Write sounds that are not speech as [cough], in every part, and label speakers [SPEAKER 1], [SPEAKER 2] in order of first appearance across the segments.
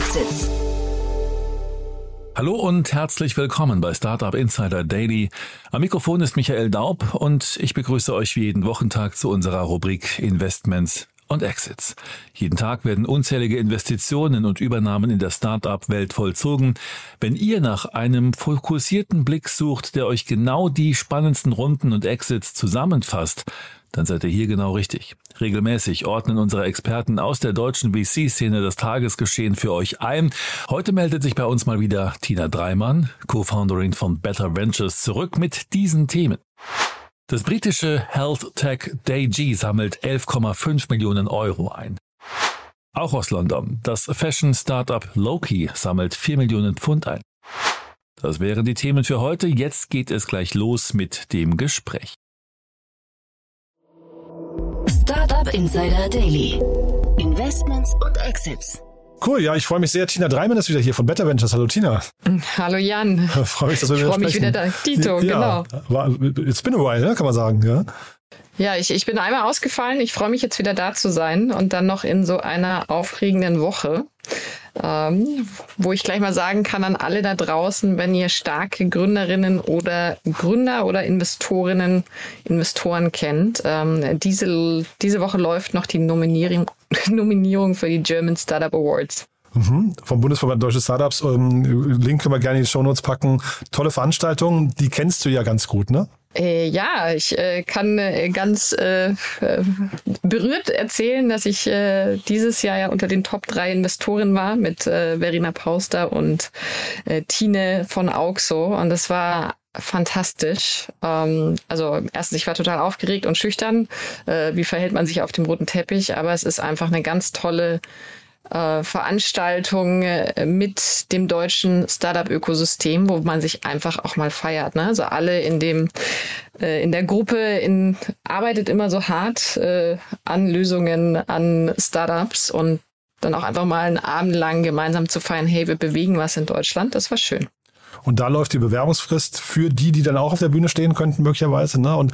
[SPEAKER 1] Exits.
[SPEAKER 2] Hallo und herzlich willkommen bei Startup Insider Daily. Am Mikrofon ist Michael Daub und ich begrüße euch wie jeden Wochentag zu unserer Rubrik Investments und Exits. Jeden Tag werden unzählige Investitionen und Übernahmen in der Startup-Welt vollzogen. Wenn ihr nach einem fokussierten Blick sucht, der euch genau die spannendsten Runden und Exits zusammenfasst, dann seid ihr hier genau richtig. Regelmäßig ordnen unsere Experten aus der deutschen VC-Szene das Tagesgeschehen für euch ein. Heute meldet sich bei uns mal wieder Tina Dreimann, Co-Founderin von Better Ventures, zurück mit diesen Themen. Das britische Health Tech DayG sammelt 11,5 Millionen Euro ein. Auch aus London. Das Fashion-Startup Loki sammelt 4 Millionen Pfund ein. Das wären die Themen für heute. Jetzt geht es gleich los mit dem Gespräch.
[SPEAKER 1] Startup Insider Daily. Investments und Exits.
[SPEAKER 3] Cool, ja, ich freue mich sehr. Tina Dreimann ist wieder hier von Better Ventures. Hallo Tina.
[SPEAKER 4] Hallo Jan.
[SPEAKER 3] freue mich, dass wir
[SPEAKER 4] ich
[SPEAKER 3] wieder
[SPEAKER 4] freue mich wieder da. Tito,
[SPEAKER 3] ja,
[SPEAKER 4] genau.
[SPEAKER 3] War, it's been a while, ne, kann man sagen. Ja.
[SPEAKER 4] Ja, ich, ich bin einmal ausgefallen. Ich freue mich jetzt wieder da zu sein und dann noch in so einer aufregenden Woche, ähm, wo ich gleich mal sagen kann an alle da draußen, wenn ihr starke Gründerinnen oder Gründer oder Investorinnen, Investoren kennt, ähm, diese, diese Woche läuft noch die Nominierung, [laughs] Nominierung für die German Startup Awards.
[SPEAKER 3] Mhm. Vom Bundesverband Deutsche Startups. Ähm, Link können wir gerne in die Shownotes packen. Tolle Veranstaltung. Die kennst du ja ganz gut, ne?
[SPEAKER 4] Äh, ja, ich äh, kann äh, ganz äh, berührt erzählen, dass ich äh, dieses Jahr ja unter den Top 3 Investoren war mit äh, Verena Pauster und äh, Tine von Auxo. Und das war fantastisch. Ähm, also erstens, ich war total aufgeregt und schüchtern. Äh, wie verhält man sich auf dem roten Teppich? Aber es ist einfach eine ganz tolle äh, Veranstaltung äh, mit dem deutschen Startup-Ökosystem, wo man sich einfach auch mal feiert. Ne? Also alle in dem äh, in der Gruppe in, arbeitet immer so hart äh, an Lösungen, an Startups und dann auch einfach mal einen Abend lang gemeinsam zu feiern, hey, wir bewegen was in Deutschland, das war schön.
[SPEAKER 3] Und da läuft die Bewerbungsfrist für die, die dann auch auf der Bühne stehen könnten, möglicherweise. Ne? Und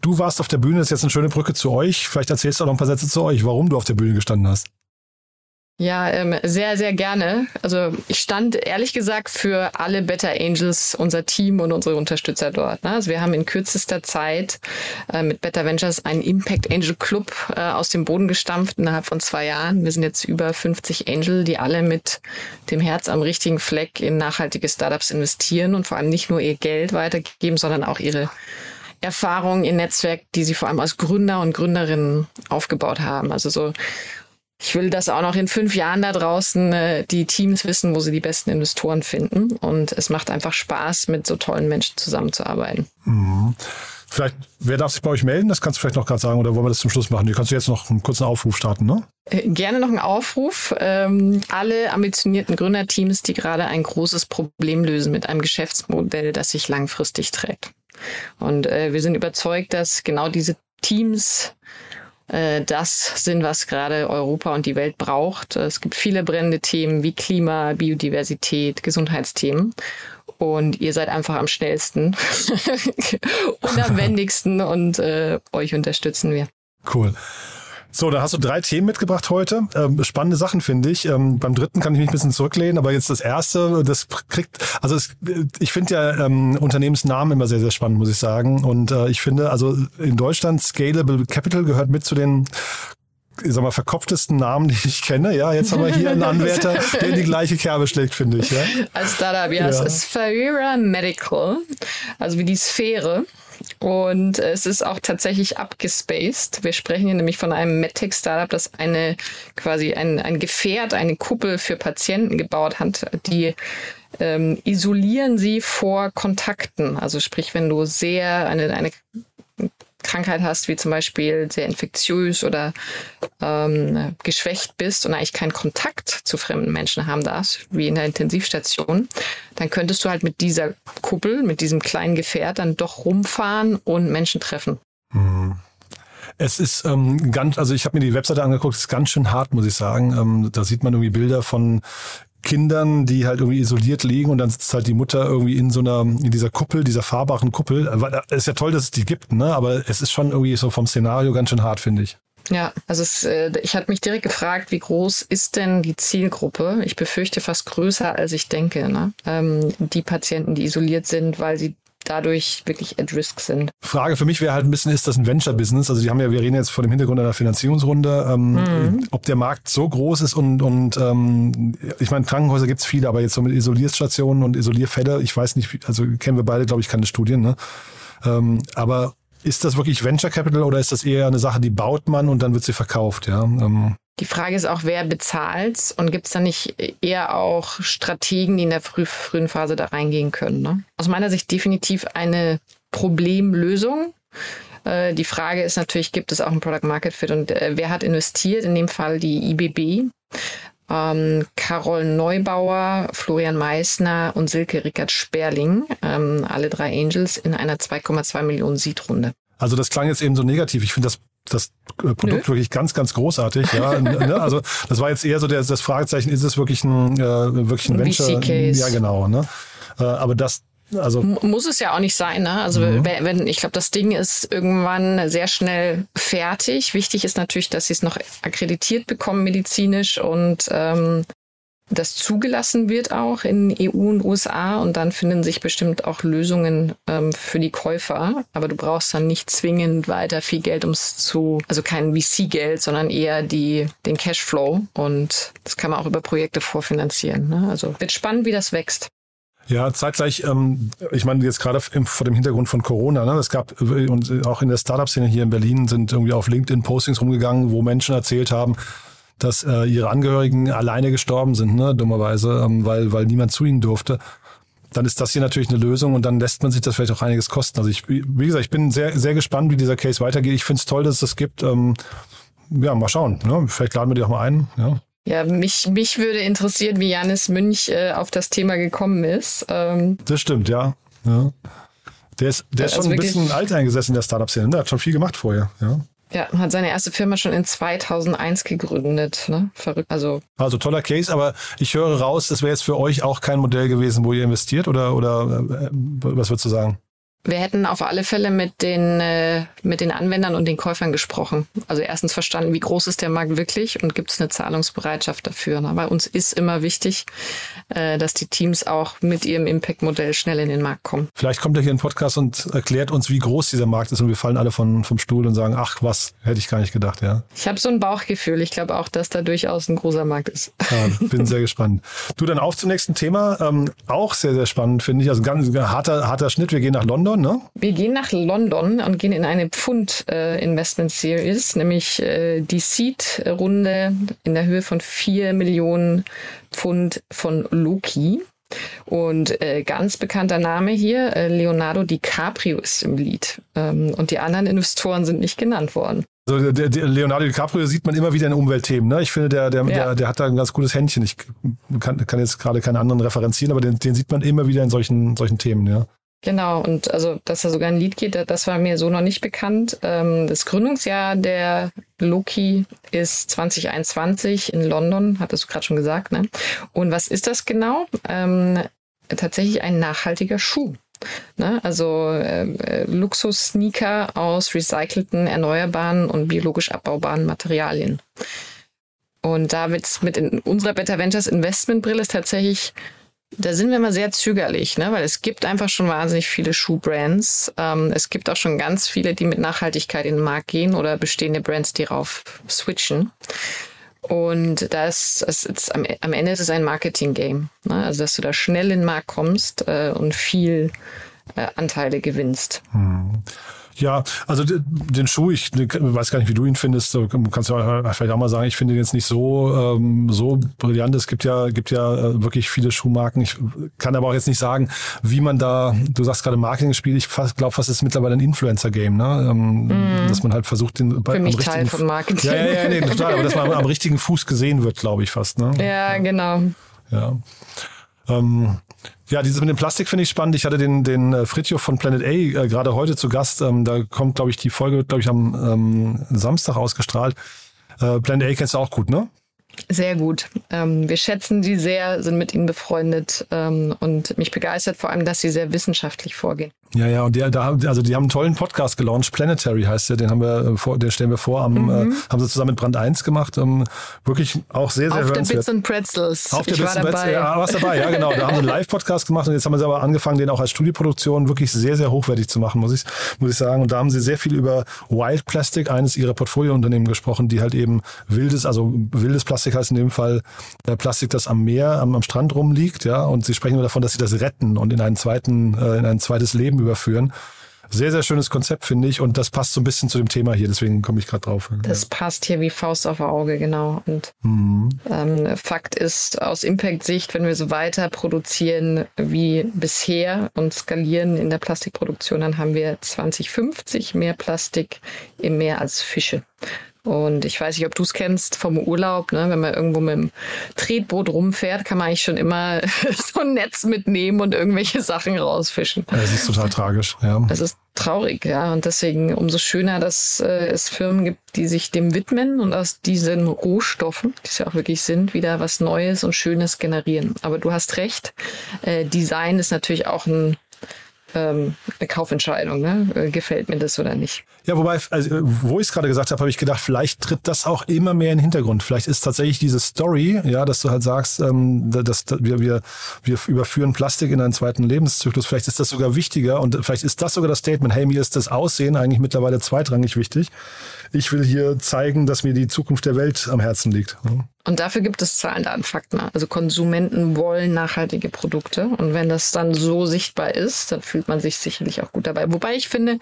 [SPEAKER 3] du warst auf der Bühne, das ist jetzt eine schöne Brücke zu euch. Vielleicht erzählst du auch noch ein paar Sätze zu euch, warum du auf der Bühne gestanden hast.
[SPEAKER 4] Ja, ähm, sehr, sehr gerne. Also ich stand ehrlich gesagt für alle Better Angels, unser Team und unsere Unterstützer dort. Ne? Also wir haben in kürzester Zeit äh, mit Better Ventures einen Impact Angel Club äh, aus dem Boden gestampft innerhalb von zwei Jahren. Wir sind jetzt über 50 Angel, die alle mit dem Herz am richtigen Fleck in nachhaltige Startups investieren und vor allem nicht nur ihr Geld weitergeben, sondern auch ihre Erfahrungen, ihr Netzwerk, die sie vor allem als Gründer und Gründerinnen aufgebaut haben. Also so ich will, dass auch noch in fünf Jahren da draußen äh, die Teams wissen, wo sie die besten Investoren finden. Und es macht einfach Spaß, mit so tollen Menschen zusammenzuarbeiten.
[SPEAKER 3] Mhm. Vielleicht, wer darf sich bei euch melden? Das kannst du vielleicht noch gerade sagen oder wollen wir das zum Schluss machen? Du kannst jetzt noch einen kurzen Aufruf starten, ne?
[SPEAKER 4] Äh, gerne noch einen Aufruf. Ähm, alle ambitionierten Gründerteams, die gerade ein großes Problem lösen mit einem Geschäftsmodell, das sich langfristig trägt. Und äh, wir sind überzeugt, dass genau diese Teams das sind, was gerade Europa und die Welt braucht. Es gibt viele brennende Themen wie Klima, Biodiversität, Gesundheitsthemen. Und ihr seid einfach am schnellsten [laughs] und am wendigsten und äh, euch unterstützen wir.
[SPEAKER 3] Cool. So, da hast du drei Themen mitgebracht heute. Ähm, spannende Sachen finde ich. Ähm, beim dritten kann ich mich ein bisschen zurücklehnen, aber jetzt das erste, das kriegt, also es, ich finde ja ähm, Unternehmensnamen immer sehr, sehr spannend, muss ich sagen. Und äh, ich finde, also in Deutschland Scalable Capital gehört mit zu den ich sag mal, verkopftesten Namen, die ich kenne. Ja, jetzt haben wir hier einen Anwärter, der in die gleiche Kerbe schlägt, finde ich. Ja?
[SPEAKER 4] Als Startup, ja. ja. Es ist Sphera Medical, also wie die Sphäre. Und es ist auch tatsächlich abgespaced. Wir sprechen hier nämlich von einem MedTech-Startup, das eine quasi ein, ein Gefährt, eine Kuppel für Patienten gebaut hat, die ähm, isolieren sie vor Kontakten. Also sprich, wenn du sehr eine, eine Krankheit hast, wie zum Beispiel sehr infektiös oder ähm, geschwächt bist und eigentlich keinen Kontakt zu fremden Menschen haben darfst, wie in der Intensivstation, dann könntest du halt mit dieser Kuppel, mit diesem kleinen Gefährt dann doch rumfahren und Menschen treffen.
[SPEAKER 3] Mhm. Es ist ähm, ganz, also ich habe mir die Webseite angeguckt, es ist ganz schön hart, muss ich sagen. Ähm, da sieht man irgendwie Bilder von Kindern, die halt irgendwie isoliert liegen und dann sitzt halt die Mutter irgendwie in so einer, in dieser Kuppel, dieser fahrbaren Kuppel. Es ist ja toll, dass es die gibt, ne? Aber es ist schon irgendwie so vom Szenario ganz schön hart, finde ich.
[SPEAKER 4] Ja, also es, äh, ich hatte mich direkt gefragt, wie groß ist denn die Zielgruppe? Ich befürchte fast größer, als ich denke. Ne? Ähm, die Patienten, die isoliert sind, weil sie dadurch wirklich at risk sind.
[SPEAKER 3] Frage für mich wäre halt ein bisschen, ist das ein Venture-Business? Also die haben ja, wir reden jetzt vor dem Hintergrund einer Finanzierungsrunde, ähm, mhm. ob der Markt so groß ist und, und ähm, ich meine, Krankenhäuser gibt's viele, aber jetzt so mit Isolierstationen und Isolierfälle, ich weiß nicht, also kennen wir beide, glaube ich, keine Studien, ne? Ähm, aber ist das wirklich Venture Capital oder ist das eher eine Sache, die baut man und dann wird sie verkauft? Ja? Ähm.
[SPEAKER 4] Die Frage ist auch, wer bezahlt und gibt es da nicht eher auch Strategen, die in der früh, frühen Phase da reingehen können? Ne? Aus meiner Sicht definitiv eine Problemlösung. Äh, die Frage ist natürlich, gibt es auch ein Product Market Fit und äh, wer hat investiert? In dem Fall die IBB. Ähm, Carol Neubauer, Florian Meissner und Silke Rickert Sperling, ähm, alle drei Angels in einer 2,2 Millionen Seed-Runde.
[SPEAKER 3] Also das klang jetzt eben so negativ. Ich finde das das äh, Produkt Nö. wirklich ganz, ganz großartig. Ja, [laughs] ne? Also das war jetzt eher so der, das Fragezeichen, ist es wirklich ein, äh, wirklich ein, ein Venture? Ja, genau. Ne? Äh, aber das, also
[SPEAKER 4] muss es ja auch nicht sein, ne? Also mhm. wenn, ich glaube, das Ding ist irgendwann sehr schnell fertig. Wichtig ist natürlich, dass sie es noch akkreditiert bekommen medizinisch und ähm, das zugelassen wird auch in EU und USA und dann finden sich bestimmt auch Lösungen ähm, für die Käufer. Aber du brauchst dann nicht zwingend weiter viel Geld, um es zu, also kein VC-Geld, sondern eher die, den Cashflow und das kann man auch über Projekte vorfinanzieren. Ne? Also wird spannend, wie das wächst.
[SPEAKER 3] Ja, zeitgleich, ähm, ich meine jetzt gerade vor dem Hintergrund von Corona, ne, es gab und auch in der Startup-Szene hier in Berlin sind irgendwie auf LinkedIn Postings rumgegangen, wo Menschen erzählt haben, dass äh, ihre Angehörigen alleine gestorben sind, ne, dummerweise, ähm, weil, weil niemand zu ihnen durfte. Dann ist das hier natürlich eine Lösung und dann lässt man sich das vielleicht auch einiges kosten. Also ich, wie gesagt, ich bin sehr, sehr gespannt, wie dieser Case weitergeht. Ich finde es toll, dass es das gibt. Ähm, ja, mal schauen. Ne? Vielleicht laden wir die auch mal ein. Ja.
[SPEAKER 4] Ja, mich, mich würde interessieren, wie Janis Münch äh, auf das Thema gekommen ist. Ähm,
[SPEAKER 3] das stimmt, ja. ja. Der ist, der ist also schon ein bisschen alt eingesessen in der Startup-Szene. Der hat schon viel gemacht vorher. Ja.
[SPEAKER 4] Ja, hat seine erste Firma schon in 2001 gegründet. Ne? Verrückt. Also,
[SPEAKER 3] also toller Case, aber ich höre raus, das wäre jetzt für euch auch kein Modell gewesen, wo ihr investiert oder, oder äh, was würdest du sagen?
[SPEAKER 4] Wir hätten auf alle Fälle mit den, äh, mit den Anwendern und den Käufern gesprochen. Also erstens verstanden, wie groß ist der Markt wirklich und gibt es eine Zahlungsbereitschaft dafür. Ne? Bei uns ist immer wichtig, äh, dass die Teams auch mit ihrem Impact-Modell schnell in den Markt kommen.
[SPEAKER 3] Vielleicht kommt er hier in den Podcast und erklärt uns, wie groß dieser Markt ist und wir fallen alle von, vom Stuhl und sagen, ach was, hätte ich gar nicht gedacht, ja.
[SPEAKER 4] Ich habe so ein Bauchgefühl. Ich glaube auch, dass da durchaus ein großer Markt ist.
[SPEAKER 3] Ja, bin sehr [laughs] gespannt. Du, dann auf zum nächsten Thema. Ähm, auch sehr, sehr spannend, finde ich. Also ein ganz harter, harter Schnitt. Wir gehen nach London. London, ne?
[SPEAKER 4] Wir gehen nach London und gehen in eine Pfund äh, Investment Series, nämlich äh, die Seed-Runde in der Höhe von 4 Millionen Pfund von Loki. Und äh, ganz bekannter Name hier, äh, Leonardo DiCaprio ist im Lied. Ähm, und die anderen Investoren sind nicht genannt worden.
[SPEAKER 3] Also der, der Leonardo DiCaprio sieht man immer wieder in Umweltthemen. Ne? Ich finde, der, der, ja. der, der hat da ein ganz gutes Händchen. Ich kann, kann jetzt gerade keine anderen referenzieren, aber den, den sieht man immer wieder in solchen, solchen Themen, ja.
[SPEAKER 4] Genau, und also, dass da sogar ein Lied geht, das war mir so noch nicht bekannt. Ähm, das Gründungsjahr der Loki ist 2021 in London, hattest du gerade schon gesagt. Ne? Und was ist das genau? Ähm, tatsächlich ein nachhaltiger Schuh. Ne? Also äh, Luxus-Sneaker aus recycelten, erneuerbaren und biologisch abbaubaren Materialien. Und da mit in unserer Better Ventures Investmentbrille ist tatsächlich da sind wir immer sehr zögerlich, ne? weil es gibt einfach schon wahnsinnig viele Schuhbrands. Ähm, es gibt auch schon ganz viele, die mit Nachhaltigkeit in den Markt gehen oder bestehende Brands, die rauf switchen. Und das, das ist, am, am Ende ist es ein Marketing-Game. Ne? Also, dass du da schnell in den Markt kommst äh, und viel äh, Anteile gewinnst.
[SPEAKER 3] Hm. Ja, also den Schuh, ich weiß gar nicht, wie du ihn findest. Du kannst ja vielleicht auch mal sagen, ich finde ihn jetzt nicht so ähm, so brillant. Es gibt ja gibt ja äh, wirklich viele Schuhmarken. Ich kann aber auch jetzt nicht sagen, wie man da. Du sagst gerade Marketing-Spiel. Ich glaube, fast ist mittlerweile ein Influencer-Game, ne? Ähm, mm. Dass man halt versucht, den
[SPEAKER 4] bei, Für mich am Teil von Marketing.
[SPEAKER 3] Ja, ja, ja, nee, total. Aber dass man [laughs] am richtigen Fuß gesehen wird, glaube ich fast. Ne?
[SPEAKER 4] Ja, genau.
[SPEAKER 3] Ja. Ähm, ja, dieses mit dem Plastik finde ich spannend. Ich hatte den, den äh, Fritjof von Planet A äh, gerade heute zu Gast. Ähm, da kommt, glaube ich, die Folge, glaube ich, am ähm, Samstag ausgestrahlt. Äh, Planet A kennst du auch gut, ne?
[SPEAKER 4] Sehr gut. Ähm, wir schätzen sie sehr, sind mit ihnen befreundet ähm, und mich begeistert vor allem, dass sie sehr wissenschaftlich vorgehen.
[SPEAKER 3] Ja, ja, und die, da, also die haben einen tollen Podcast gelauncht, Planetary heißt der, den haben wir äh, vor, den stellen wir vor, am, mhm. äh, haben sie zusammen mit Brand 1 gemacht. Um, wirklich auch sehr, sehr
[SPEAKER 4] Auf der Bits and Pretzels.
[SPEAKER 3] Auf der ich Bits and Pretzels, ja, warst dabei, ja genau. Da haben sie einen Live-Podcast gemacht und jetzt haben sie aber angefangen, den auch als Studioproduktion wirklich sehr, sehr hochwertig zu machen, muss ich, muss ich sagen. Und da haben sie sehr viel über Wild Plastic, eines ihrer Portfoliounternehmen gesprochen, die halt eben wildes, also wildes Plastik heißt in dem Fall äh, Plastik, das am Meer, am, am Strand rumliegt, ja. Und sie sprechen nur davon, dass sie das retten und in einen zweiten, äh, in ein zweites Leben überführen. Sehr, sehr schönes Konzept, finde ich. Und das passt so ein bisschen zu dem Thema hier, deswegen komme ich gerade drauf.
[SPEAKER 4] Das passt hier wie Faust auf Auge, genau. Und mhm. ähm, Fakt ist, aus Impact-Sicht, wenn wir so weiter produzieren wie bisher und skalieren in der Plastikproduktion, dann haben wir 2050 mehr Plastik im Meer als Fische. Und ich weiß nicht, ob du es kennst vom Urlaub, ne? wenn man irgendwo mit dem Tretboot rumfährt, kann man eigentlich schon immer [laughs] so ein Netz mitnehmen und irgendwelche Sachen rausfischen.
[SPEAKER 3] Das ist total tragisch, ja.
[SPEAKER 4] Das ist traurig, ja. Und deswegen umso schöner, dass äh, es Firmen gibt, die sich dem widmen und aus diesen Rohstoffen, die es ja auch wirklich sind, wieder was Neues und Schönes generieren. Aber du hast recht, äh, Design ist natürlich auch ein ähm, eine Kaufentscheidung. Ne? Äh, gefällt mir das oder nicht?
[SPEAKER 3] Ja, wobei, also, wo ich es gerade gesagt habe, habe ich gedacht, vielleicht tritt das auch immer mehr in den Hintergrund. Vielleicht ist tatsächlich diese Story, ja, dass du halt sagst, ähm, dass, dass wir, wir, wir überführen Plastik in einen zweiten Lebenszyklus. Vielleicht ist das sogar wichtiger und vielleicht ist das sogar das Statement, hey, mir ist das Aussehen eigentlich mittlerweile zweitrangig wichtig. Ich will hier zeigen, dass mir die Zukunft der Welt am Herzen liegt.
[SPEAKER 4] Und dafür gibt es Zahlen, Daten, Fakten. Also Konsumenten wollen nachhaltige Produkte. Und wenn das dann so sichtbar ist, dann fühlt man sich sicherlich auch gut dabei. Wobei ich finde,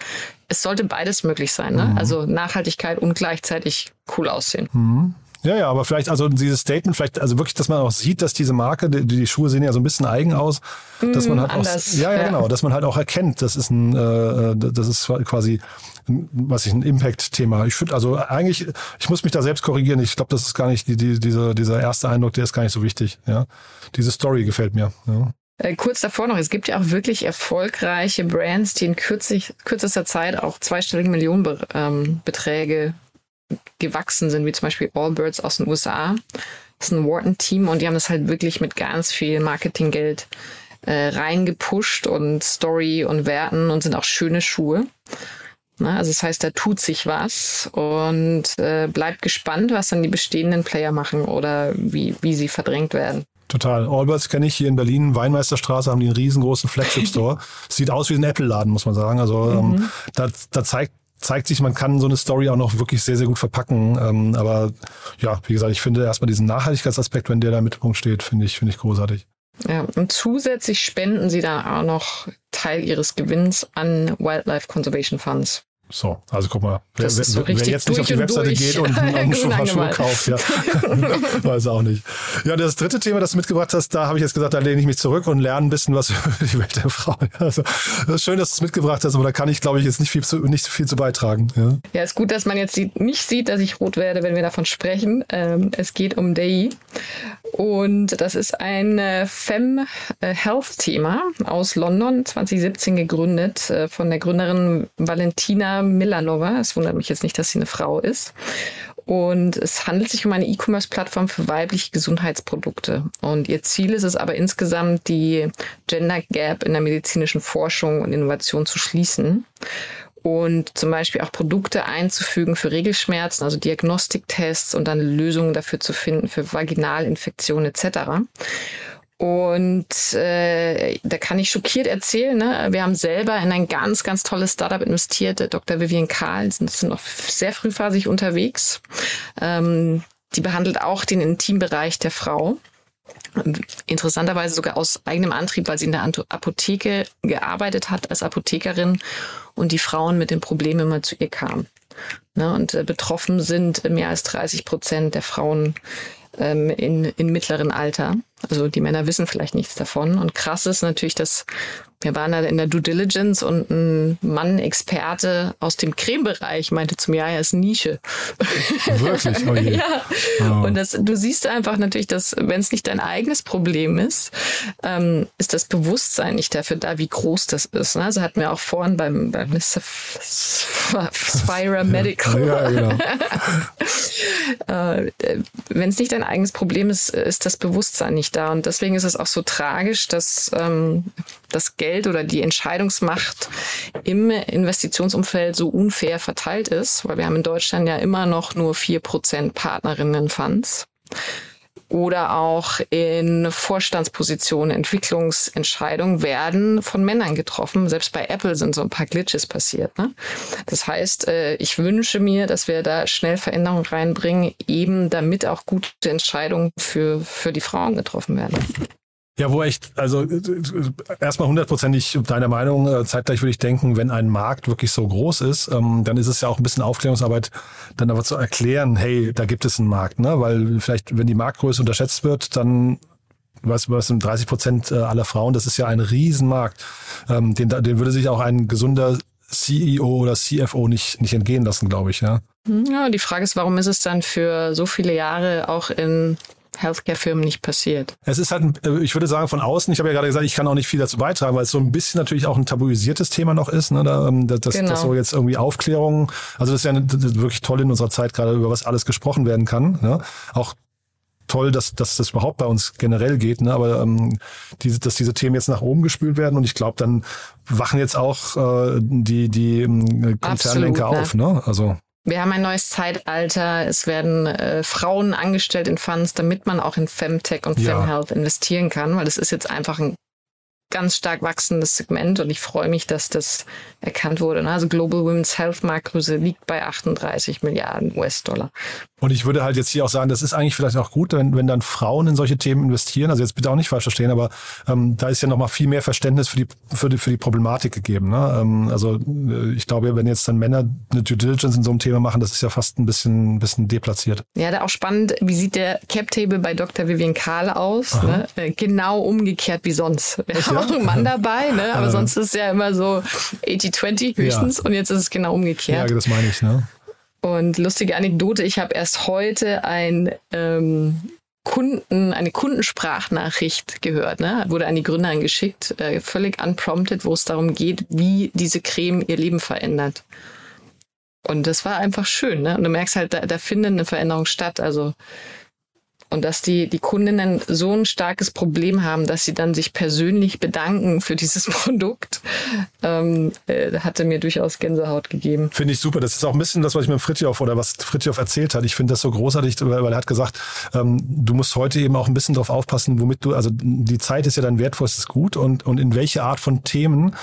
[SPEAKER 4] es sollte beides möglich sein. Ne? Mhm. Also Nachhaltigkeit und gleichzeitig cool aussehen.
[SPEAKER 3] Mhm. Ja, ja, aber vielleicht, also dieses Statement, vielleicht, also wirklich, dass man auch sieht, dass diese Marke, die, die Schuhe sehen ja so ein bisschen eigen aus, dass man halt Anders, auch, ja, ja, ja, genau, dass man halt auch erkennt, das ist ein, äh, das ist quasi, was ich, ein Impact-Thema. Ich finde, also eigentlich, ich muss mich da selbst korrigieren. Ich glaube, das ist gar nicht, die, die, dieser, dieser erste Eindruck, der ist gar nicht so wichtig. Ja, diese Story gefällt mir. Ja.
[SPEAKER 4] Äh, kurz davor noch, es gibt ja auch wirklich erfolgreiche Brands, die in kürzlich, kürzester Zeit auch zweistellige Millionenbeträge ähm, gewachsen sind, wie zum Beispiel Allbirds aus den USA. Das ist ein Wharton-Team und die haben das halt wirklich mit ganz viel Marketinggeld äh, reingepusht und Story und Werten und sind auch schöne Schuhe. Na, also das heißt, da tut sich was und äh, bleibt gespannt, was dann die bestehenden Player machen oder wie, wie sie verdrängt werden.
[SPEAKER 3] Total. Allbirds kenne ich hier in Berlin. Weinmeisterstraße haben die einen riesengroßen Flagship-Store. [laughs] Sieht aus wie ein Apple-Laden, muss man sagen. Also ähm, mhm. ähm, da, da zeigt zeigt sich, man kann so eine Story auch noch wirklich sehr, sehr gut verpacken. Ähm, aber ja, wie gesagt, ich finde erstmal diesen Nachhaltigkeitsaspekt, wenn der da im Mittelpunkt steht, finde ich, finde ich großartig.
[SPEAKER 4] Ja, und zusätzlich spenden sie da auch noch Teil ihres Gewinns an Wildlife Conservation Funds.
[SPEAKER 3] So, also guck mal, wer, so wer jetzt nicht auf die Webseite durch. geht [laughs] und einen Schuh, Schuhe kauft, ja, [laughs] weiß auch nicht. Ja, das dritte Thema, das du mitgebracht hast, da habe ich jetzt gesagt, da lehne ich mich zurück und lerne ein bisschen was [laughs] über die Welt der Frau. Also, das ist schön, dass du es mitgebracht hast, aber da kann ich, glaube ich, jetzt nicht viel zu, nicht viel zu beitragen. Ja.
[SPEAKER 4] ja, ist gut, dass man jetzt nicht sieht, dass ich rot werde, wenn wir davon sprechen. Ähm, es geht um Day und das ist ein äh, Fem äh, Health Thema aus London, 2017 gegründet äh, von der Gründerin Valentina Milanova. Es wundert mich jetzt nicht, dass sie eine Frau ist. Und es handelt sich um eine E-Commerce-Plattform für weibliche Gesundheitsprodukte. Und ihr Ziel ist es aber insgesamt, die Gender Gap in der medizinischen Forschung und Innovation zu schließen und zum Beispiel auch Produkte einzufügen für Regelschmerzen, also Diagnostiktests und dann Lösungen dafür zu finden für Vaginalinfektionen etc. Und äh, da kann ich schockiert erzählen, ne? wir haben selber in ein ganz, ganz tolles Startup investiert. Dr. Vivian Karl sind, sind noch sehr frühphasig unterwegs. Ähm, die behandelt auch den Intimbereich der Frau. Interessanterweise sogar aus eigenem Antrieb, weil sie in der Apotheke gearbeitet hat als Apothekerin und die Frauen mit den Problemen immer zu ihr kamen. Ne? Und äh, betroffen sind mehr als 30 Prozent der Frauen ähm, in, in mittleren Alter. Also die Männer wissen vielleicht nichts davon. Und krass ist natürlich, dass wir waren da in der Due Diligence und ein Mann, Experte aus dem Creme-Bereich, meinte zu mir, ja, er ist Nische. [laughs]
[SPEAKER 3] Wirklich? Oh je. [laughs]
[SPEAKER 4] ja. Oh. Und das, du siehst einfach natürlich, dass wenn es nicht dein eigenes Problem ist, ähm, ist das Bewusstsein nicht dafür da, wie groß das ist. Ne? Also hatten wir auch vorhin beim, beim Mr. Spira Medical. Ja, ja, genau. [laughs] äh, wenn es nicht dein eigenes Problem ist, ist das Bewusstsein nicht da. Und deswegen ist es auch so tragisch, dass ähm, das Geld oder die Entscheidungsmacht im Investitionsumfeld so unfair verteilt ist, weil wir haben in Deutschland ja immer noch nur vier Prozent Partnerinnen-Funds oder auch in Vorstandspositionen, Entwicklungsentscheidungen werden von Männern getroffen. Selbst bei Apple sind so ein paar Glitches passiert. Ne? Das heißt, äh, ich wünsche mir, dass wir da schnell Veränderungen reinbringen, eben damit auch gute Entscheidungen für, für die Frauen getroffen werden.
[SPEAKER 3] Ja, wo echt, also äh, erstmal hundertprozentig deiner Meinung, äh, zeitgleich würde ich denken, wenn ein Markt wirklich so groß ist, ähm, dann ist es ja auch ein bisschen Aufklärungsarbeit, dann aber zu erklären, hey, da gibt es einen Markt, ne? Weil vielleicht, wenn die Marktgröße unterschätzt wird, dann was, was sind 30 Prozent äh, aller Frauen, das ist ja ein Riesenmarkt. Ähm, den, den würde sich auch ein gesunder CEO oder CFO nicht, nicht entgehen lassen, glaube ich, ja.
[SPEAKER 4] Ja, die Frage ist, warum ist es dann für so viele Jahre auch in Healthcare-Firmen nicht passiert.
[SPEAKER 3] Es ist halt, äh, ich würde sagen, von außen, ich habe ja gerade gesagt, ich kann auch nicht viel dazu beitragen, weil es so ein bisschen natürlich auch ein tabuisiertes Thema noch ist. Ne? Da, ähm, das, genau. das so jetzt irgendwie Aufklärung, also das ist ja eine, das ist wirklich toll in unserer Zeit gerade, über was alles gesprochen werden kann. Ne? Auch toll, dass, dass das überhaupt bei uns generell geht, ne? aber ähm, diese, dass diese Themen jetzt nach oben gespült werden und ich glaube, dann wachen jetzt auch äh, die, die ähm, Konzernlenker Absolut, auf. Ne? Also
[SPEAKER 4] wir haben ein neues Zeitalter. Es werden äh, Frauen angestellt in Funds, damit man auch in Femtech und ja. Femhealth investieren kann, weil es ist jetzt einfach ein ganz stark wachsendes Segment und ich freue mich, dass das erkannt wurde. Also Global Women's Health Marktgröße liegt bei 38 Milliarden US-Dollar.
[SPEAKER 3] Und ich würde halt jetzt hier auch sagen, das ist eigentlich vielleicht auch gut, wenn, wenn dann Frauen in solche Themen investieren. Also jetzt bitte auch nicht falsch verstehen, aber ähm, da ist ja nochmal viel mehr Verständnis für die, für die, für die Problematik gegeben. Ne? Ähm, also äh, ich glaube, wenn jetzt dann Männer eine Due Diligence in so einem Thema machen, das ist ja fast ein bisschen, ein bisschen deplatziert.
[SPEAKER 4] Ja, da auch spannend, wie sieht der Cap-Table bei Dr. Vivian Kahl aus? Ne? Äh, genau umgekehrt wie sonst. Wir auch einen Mann dabei, ne? aber sonst ist es ja immer so 80-20 höchstens ja. und jetzt ist es genau umgekehrt.
[SPEAKER 3] Ja, das meine ich. Ne?
[SPEAKER 4] Und lustige Anekdote, ich habe erst heute ein ähm, Kunden, eine Kundensprachnachricht gehört, ne? wurde an die Gründerin geschickt, äh, völlig unprompted, wo es darum geht, wie diese Creme ihr Leben verändert. Und das war einfach schön, ne? Und du merkst halt, da, da findet eine Veränderung statt. Also und dass die, die Kundinnen so ein starkes Problem haben, dass sie dann sich persönlich bedanken für dieses [laughs] Produkt, ähm, äh, hatte mir durchaus Gänsehaut gegeben.
[SPEAKER 3] Finde ich super. Das ist auch ein bisschen das, was ich mit Fritjof oder was Fritjof erzählt hat. Ich finde das so großartig, weil er hat gesagt, ähm, du musst heute eben auch ein bisschen darauf aufpassen, womit du, also die Zeit ist ja dein wertvollstes Gut und, und in welche Art von Themen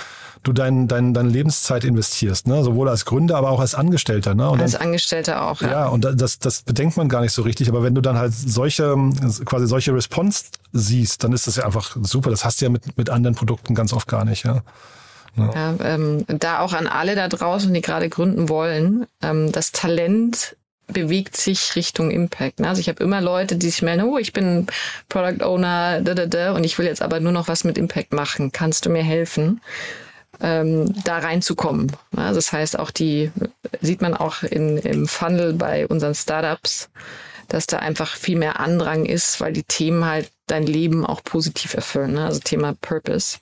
[SPEAKER 3] du dein, dein, deine Lebenszeit investierst, ne? sowohl als Gründer, aber auch als Angestellter. Ne?
[SPEAKER 4] Und als dann, Angestellter auch,
[SPEAKER 3] ja. Ja, und das, das bedenkt man gar nicht so richtig, aber wenn du dann halt solche, quasi solche Response siehst, dann ist das ja einfach super. Das hast du ja mit, mit anderen Produkten ganz oft gar nicht, ja.
[SPEAKER 4] Ja. ja ähm, da auch an alle da draußen, die gerade gründen wollen, ähm, das Talent bewegt sich Richtung Impact. Ne? Also ich habe immer Leute, die sich melden, oh, ich bin Product Owner, da, da, da, und ich will jetzt aber nur noch was mit Impact machen. Kannst du mir helfen? Ähm, da reinzukommen. Ja, das heißt, auch die sieht man auch in, im Funnel bei unseren Startups, dass da einfach viel mehr Andrang ist, weil die Themen halt dein Leben auch positiv erfüllen. Ne? Also Thema Purpose.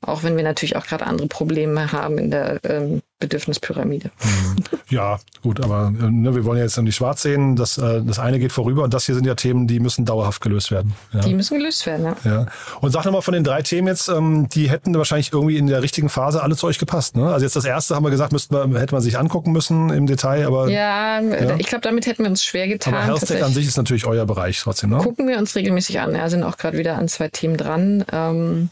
[SPEAKER 4] Auch wenn wir natürlich auch gerade andere Probleme haben in der ähm, Bedürfnispyramide. Mhm.
[SPEAKER 3] Ja, gut, aber äh, ne, wir wollen ja jetzt nicht schwarz sehen. Das, äh, das eine geht vorüber und das hier sind ja Themen, die müssen dauerhaft gelöst werden. Ja.
[SPEAKER 4] Die müssen gelöst werden, ja.
[SPEAKER 3] ja. Und sag nochmal von den drei Themen jetzt, ähm, die hätten wahrscheinlich irgendwie in der richtigen Phase alle zu euch gepasst. Ne? Also jetzt das erste haben wir gesagt, müssten wir, hätte man sich angucken müssen im Detail, aber.
[SPEAKER 4] Ja, ja. ich glaube, damit hätten wir uns schwer getan. Aber
[SPEAKER 3] Health an sich ist natürlich euer Bereich trotzdem, ne?
[SPEAKER 4] Gucken wir uns regelmäßig an. Ja, sind auch gerade wieder an zwei Themen dran. Ähm,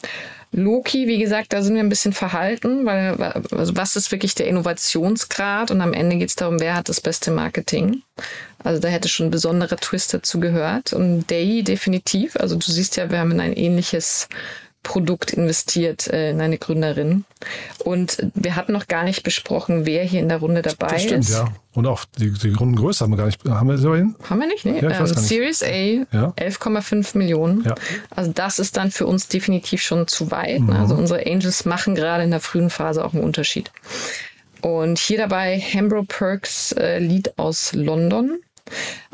[SPEAKER 4] Loki, wie gesagt, da sind wir ein bisschen verhalten, weil also was ist wirklich der Innovationsgrad? Und am Ende geht es darum, wer hat das beste Marketing. Also da hätte schon ein besonderer Twist dazu gehört. Und Day definitiv. Also du siehst ja, wir haben in ein ähnliches Produkt investiert äh, in eine Gründerin. Und wir hatten noch gar nicht besprochen, wer hier in der Runde dabei das stimmt, ist.
[SPEAKER 3] ja. Und auch die, die Rundengröße haben wir gar nicht. Haben wir
[SPEAKER 4] hin? Haben wir nicht, nee. Ja, ähm, Series A, ja. 11,5 Millionen. Ja. Also das ist dann für uns definitiv schon zu weit. Mhm. Also unsere Angels machen gerade in der frühen Phase auch einen Unterschied. Und hier dabei Hambro Perks äh, Lead aus London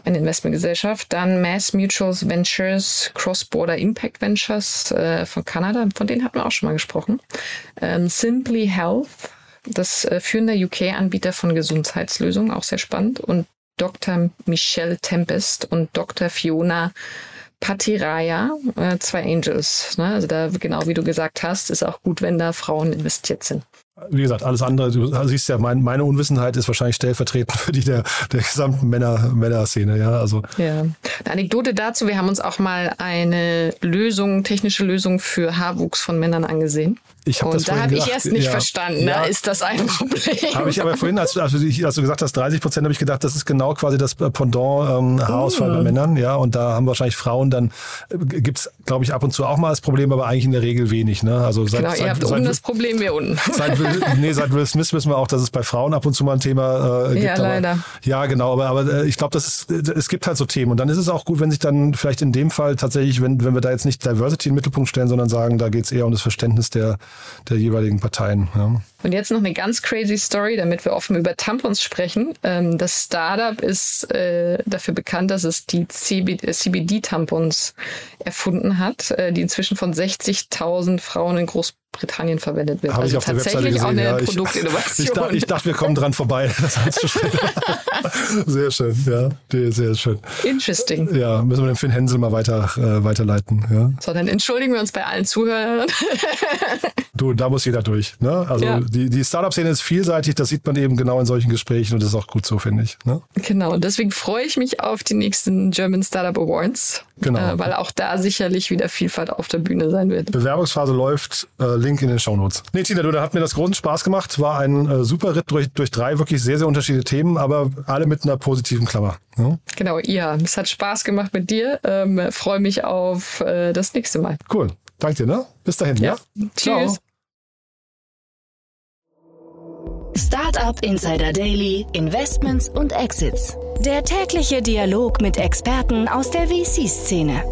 [SPEAKER 4] eine Investmentgesellschaft. Dann Mass Mutuals Ventures, Cross-Border Impact Ventures äh, von Kanada, von denen hatten wir auch schon mal gesprochen. Ähm, Simply Health, das äh, führende UK-Anbieter von Gesundheitslösungen, auch sehr spannend. Und Dr. Michelle Tempest und Dr. Fiona Patiraya, äh, zwei Angels. Ne? Also da, genau wie du gesagt hast, ist auch gut, wenn da Frauen investiert sind
[SPEAKER 3] wie gesagt, alles andere, du siehst ja, mein, meine Unwissenheit ist wahrscheinlich stellvertretend für die der, der gesamten Männer, Männerszene, ja. Also.
[SPEAKER 4] Ja. Eine Anekdote dazu, wir haben uns auch mal eine Lösung, technische Lösung für Haarwuchs von Männern angesehen.
[SPEAKER 3] Ich
[SPEAKER 4] hab
[SPEAKER 3] und
[SPEAKER 4] da habe ich erst nicht ja, verstanden, ja, ist das ein Problem?
[SPEAKER 3] Habe ich aber vorhin, als, als, du, als du gesagt hast, 30 Prozent, habe ich gedacht, das ist genau quasi das Pendant ähm, Haarausfall mm. bei Männern, ja. Und da haben wahrscheinlich Frauen dann, äh, gibt's glaube ich, ab und zu auch mal das Problem, aber eigentlich in der Regel wenig. Ne?
[SPEAKER 4] Also seit, genau, seit, ihr habt seit, oben das Problem, wir unten.
[SPEAKER 3] Seit, nee, seit Will Smith wissen wir auch, dass es bei Frauen ab und zu mal ein Thema äh, gibt.
[SPEAKER 4] Ja, leider.
[SPEAKER 3] ja, genau, aber, aber äh, ich glaube, das ist, es gibt halt so Themen. Und dann ist es auch gut, wenn sich dann vielleicht in dem Fall tatsächlich, wenn, wenn wir da jetzt nicht Diversity in den Mittelpunkt stellen, sondern sagen, da geht es eher um das Verständnis der, der jeweiligen Parteien. Ja.
[SPEAKER 4] Und jetzt noch eine ganz crazy Story, damit wir offen über Tampons sprechen. Ähm, das Startup ist äh, dafür bekannt, dass es die CBD-Tampons erfunden hat, äh, die inzwischen von 60.000 Frauen in Großbritannien Britannien verwendet wird.
[SPEAKER 3] Habe also ich auf tatsächlich der Webseite gesehen, auch eine ja.
[SPEAKER 4] Produktinnovation.
[SPEAKER 3] Ich, ich, ich, dachte, wir kommen dran vorbei. [laughs] [laughs] sehr schön, ja, sehr schön.
[SPEAKER 4] Interesting.
[SPEAKER 3] Ja, müssen wir den Finn Hensel mal weiter äh, weiterleiten. Ja.
[SPEAKER 4] So, dann entschuldigen wir uns bei allen Zuhörern.
[SPEAKER 3] du, da muss jeder durch. Ne? Also ja. Die, die Startup-Szene ist vielseitig, das sieht man eben genau in solchen Gesprächen und das ist auch gut so, finde ich. Ne?
[SPEAKER 4] Genau, und deswegen freue ich mich auf die nächsten German Startup Awards. Genau. Äh, weil auch da sicherlich wieder Vielfalt auf der Bühne sein wird.
[SPEAKER 3] Bewerbungsphase läuft. Äh, Link in den Shownotes. Nee, Tina, du, da hat mir das großen Spaß gemacht. War ein äh, super Ritt durch, durch drei wirklich sehr, sehr unterschiedliche Themen, aber alle mit einer positiven Klammer.
[SPEAKER 4] Ja? Genau, ja. Es hat Spaß gemacht mit dir. Ähm, Freue mich auf äh, das nächste Mal.
[SPEAKER 3] Cool. Danke dir, ne? Bis dahin, ja?
[SPEAKER 4] ja? Tschüss. Ciao.
[SPEAKER 1] Startup Insider Daily, Investments und Exits. Der tägliche Dialog mit Experten aus der VC-Szene.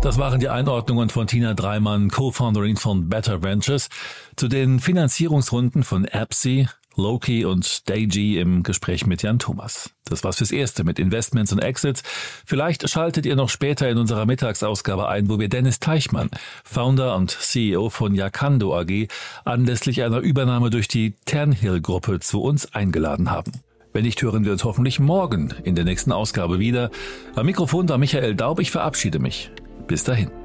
[SPEAKER 2] Das waren die Einordnungen von Tina Dreimann, Co-Founderin von Better Ventures, zu den Finanzierungsrunden von Appsy, Loki und Dayg im Gespräch mit Jan Thomas. Das war's fürs Erste mit Investments und Exits. Vielleicht schaltet ihr noch später in unserer Mittagsausgabe ein, wo wir Dennis Teichmann, Founder und CEO von Yakando AG, anlässlich einer Übernahme durch die Ternhill-Gruppe zu uns eingeladen haben. Wenn nicht, hören wir uns hoffentlich morgen in der nächsten Ausgabe wieder. Am Mikrofon war Michael Daub. Ich verabschiede mich. Bis dahin.